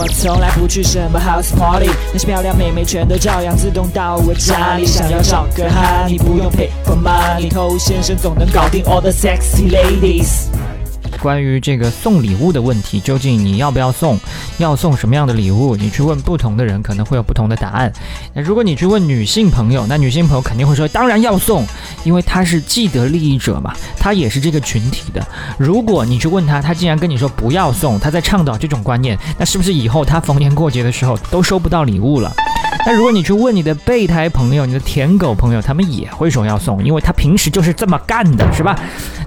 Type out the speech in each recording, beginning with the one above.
我从来不去什么 house party，那些漂亮妹妹全都照样自动到我家里。想要找个哈，你不用 pay for money，偷先生总能搞定 all the sexy ladies。关于这个送礼物的问题，究竟你要不要送？要送什么样的礼物？你去问不同的人，可能会有不同的答案。那如果你去问女性朋友，那女性朋友肯定会说，当然要送，因为她是既得利益者嘛，她也是这个群体的。如果你去问她，她竟然跟你说不要送，她在倡导这种观念，那是不是以后她逢年过节的时候都收不到礼物了？那如果你去问你的备胎朋友、你的舔狗朋友，他们也会说要送，因为他平时就是这么干的，是吧？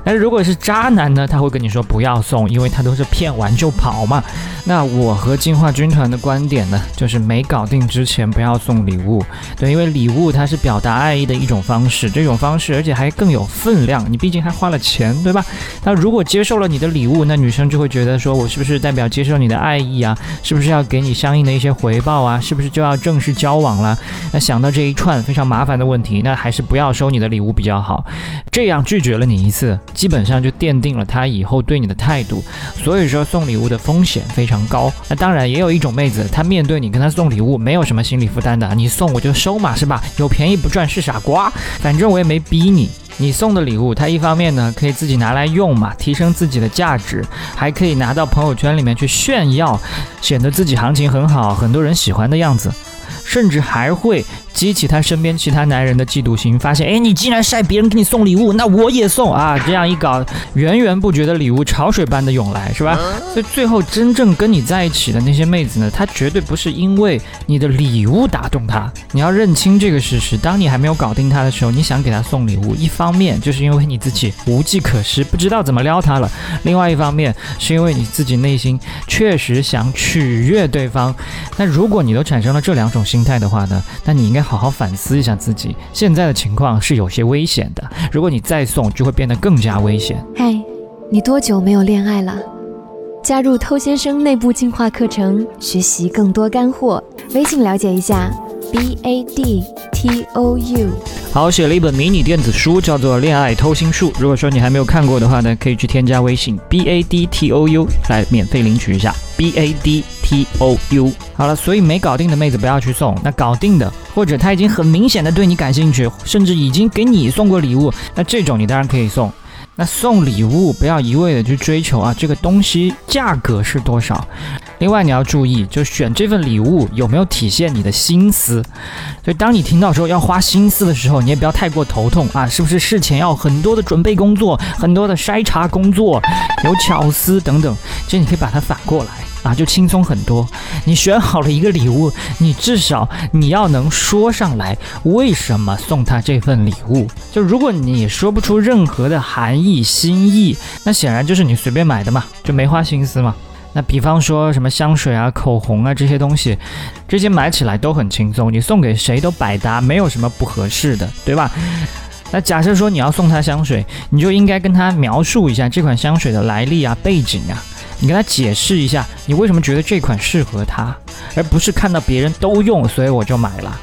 但是如果是渣男呢，他会跟你说不要送，因为他都是骗完就跑嘛。那我和进化军团的观点呢，就是没搞定之前不要送礼物。对，因为礼物它是表达爱意的一种方式，这种方式而且还更有分量。你毕竟还花了钱，对吧？那如果接受了你的礼物，那女生就会觉得说我是不是代表接受你的爱意啊？是不是要给你相应的一些回报啊？是不是就要正式交交往了？那想到这一串非常麻烦的问题，那还是不要收你的礼物比较好。这样拒绝了你一次，基本上就奠定了他以后对你的态度。所以说送礼物的风险非常。高，那当然也有一种妹子，她面对你跟她送礼物没有什么心理负担的，你送我就收嘛，是吧？有便宜不赚是傻瓜，反正我也没逼你。你送的礼物，她一方面呢可以自己拿来用嘛，提升自己的价值，还可以拿到朋友圈里面去炫耀，显得自己行情很好，很多人喜欢的样子，甚至还会。激起他身边其他男人的嫉妒心，发现，哎，你竟然晒别人给你送礼物，那我也送啊！这样一搞，源源不绝的礼物潮水般的涌来，是吧？所以最后真正跟你在一起的那些妹子呢，她绝对不是因为你的礼物打动她。你要认清这个事实，当你还没有搞定她的时候，你想给她送礼物，一方面就是因为你自己无计可施，不知道怎么撩她了；另外一方面是因为你自己内心确实想取悦对方。那如果你都产生了这两种心态的话呢，那你应该。好好反思一下自己现在的情况是有些危险的，如果你再送，就会变得更加危险。嗨，你多久没有恋爱了？加入偷先生内部进化课程，学习更多干货，微信了解一下，b a d t o u。好，写了一本迷你电子书，叫做《恋爱偷心术》。如果说你还没有看过的话呢，可以去添加微信 b a d t o u 来免费领取一下 b a d t o u。好了，所以没搞定的妹子不要去送，那搞定的。或者他已经很明显的对你感兴趣，甚至已经给你送过礼物，那这种你当然可以送。那送礼物不要一味的去追求啊，这个东西价格是多少？另外你要注意，就选这份礼物有没有体现你的心思。所以当你听到说要花心思的时候，你也不要太过头痛啊，是不是事前要很多的准备工作，很多的筛查工作，有巧思等等？其实你可以把它反过来。啊，就轻松很多。你选好了一个礼物，你至少你要能说上来为什么送他这份礼物。就如果你说不出任何的含义心意，那显然就是你随便买的嘛，就没花心思嘛。那比方说什么香水啊、口红啊这些东西，这些买起来都很轻松，你送给谁都百搭，没有什么不合适的，对吧？那假设说你要送他香水，你就应该跟他描述一下这款香水的来历啊、背景啊。你跟他解释一下，你为什么觉得这款适合他，而不是看到别人都用，所以我就买了。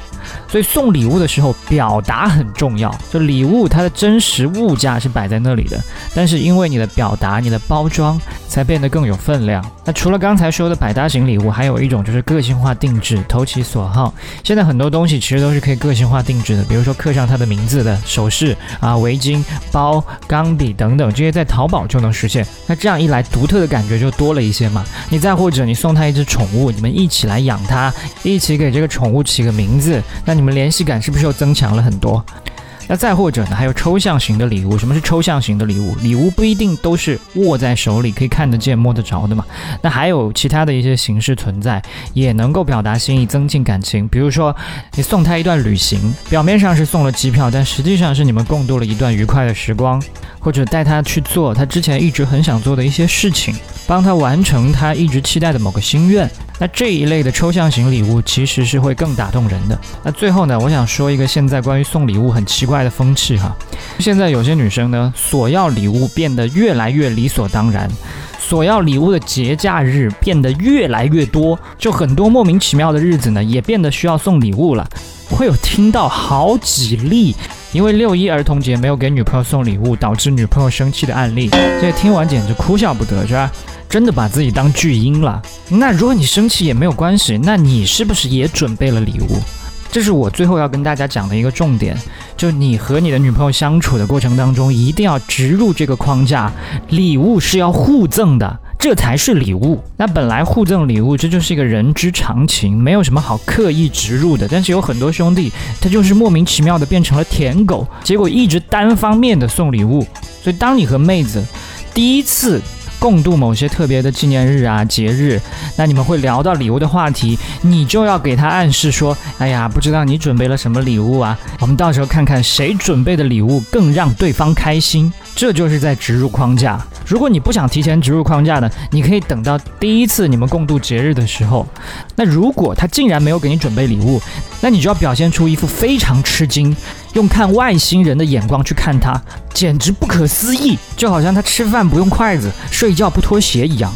所以送礼物的时候，表达很重要。就礼物它的真实物价是摆在那里的，但是因为你的表达、你的包装，才变得更有分量。那除了刚才说的百搭型礼物，还有一种就是个性化定制，投其所好。现在很多东西其实都是可以个性化定制的，比如说刻上他的名字的首饰啊、围巾、包、钢笔等等，这些在淘宝就能实现。那这样一来，独特的感觉就多了一些嘛。你再或者你送他一只宠物，你们一起来养它，一起给这个宠物起个名字，那。你们联系感是不是又增强了很多？那再或者呢？还有抽象型的礼物。什么是抽象型的礼物？礼物不一定都是握在手里可以看得见、摸得着的嘛。那还有其他的一些形式存在，也能够表达心意、增进感情。比如说，你送他一段旅行，表面上是送了机票，但实际上是你们共度了一段愉快的时光。或者带他去做他之前一直很想做的一些事情，帮他完成他一直期待的某个心愿。那这一类的抽象型礼物其实是会更打动人的。那最后呢，我想说一个现在关于送礼物很奇怪的风气哈。现在有些女生呢，索要礼物变得越来越理所当然。索要礼物的节假日变得越来越多，就很多莫名其妙的日子呢，也变得需要送礼物了。会有听到好几例因为六一儿童节没有给女朋友送礼物，导致女朋友生气的案例，这听完简直哭笑不得，是吧？真的把自己当巨婴了。那如果你生气也没有关系，那你是不是也准备了礼物？这是我最后要跟大家讲的一个重点，就你和你的女朋友相处的过程当中，一定要植入这个框架，礼物是要互赠的，这才是礼物。那本来互赠礼物，这就是一个人之常情，没有什么好刻意植入的。但是有很多兄弟，他就是莫名其妙的变成了舔狗，结果一直单方面的送礼物。所以当你和妹子第一次。共度某些特别的纪念日啊、节日，那你们会聊到礼物的话题，你就要给他暗示说：“哎呀，不知道你准备了什么礼物啊？我们到时候看看谁准备的礼物更让对方开心。”这就是在植入框架。如果你不想提前植入框架呢，你可以等到第一次你们共度节日的时候。那如果他竟然没有给你准备礼物，那你就要表现出一副非常吃惊。用看外星人的眼光去看他，简直不可思议，就好像他吃饭不用筷子、睡觉不脱鞋一样，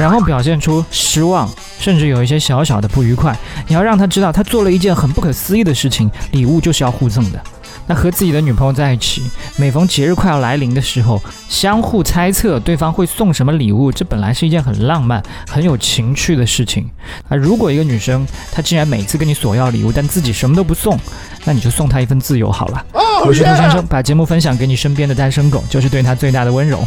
然后表现出失望，甚至有一些小小的不愉快。你要让他知道，他做了一件很不可思议的事情，礼物就是要互赠的。那和自己的女朋友在一起，每逢节日快要来临的时候，相互猜测对方会送什么礼物，这本来是一件很浪漫、很有情趣的事情。啊，如果一个女生她竟然每次跟你索要礼物，但自己什么都不送，那你就送她一份自由好了。我是杜先生，把节目分享给你身边的单身狗，就是对他最大的温柔。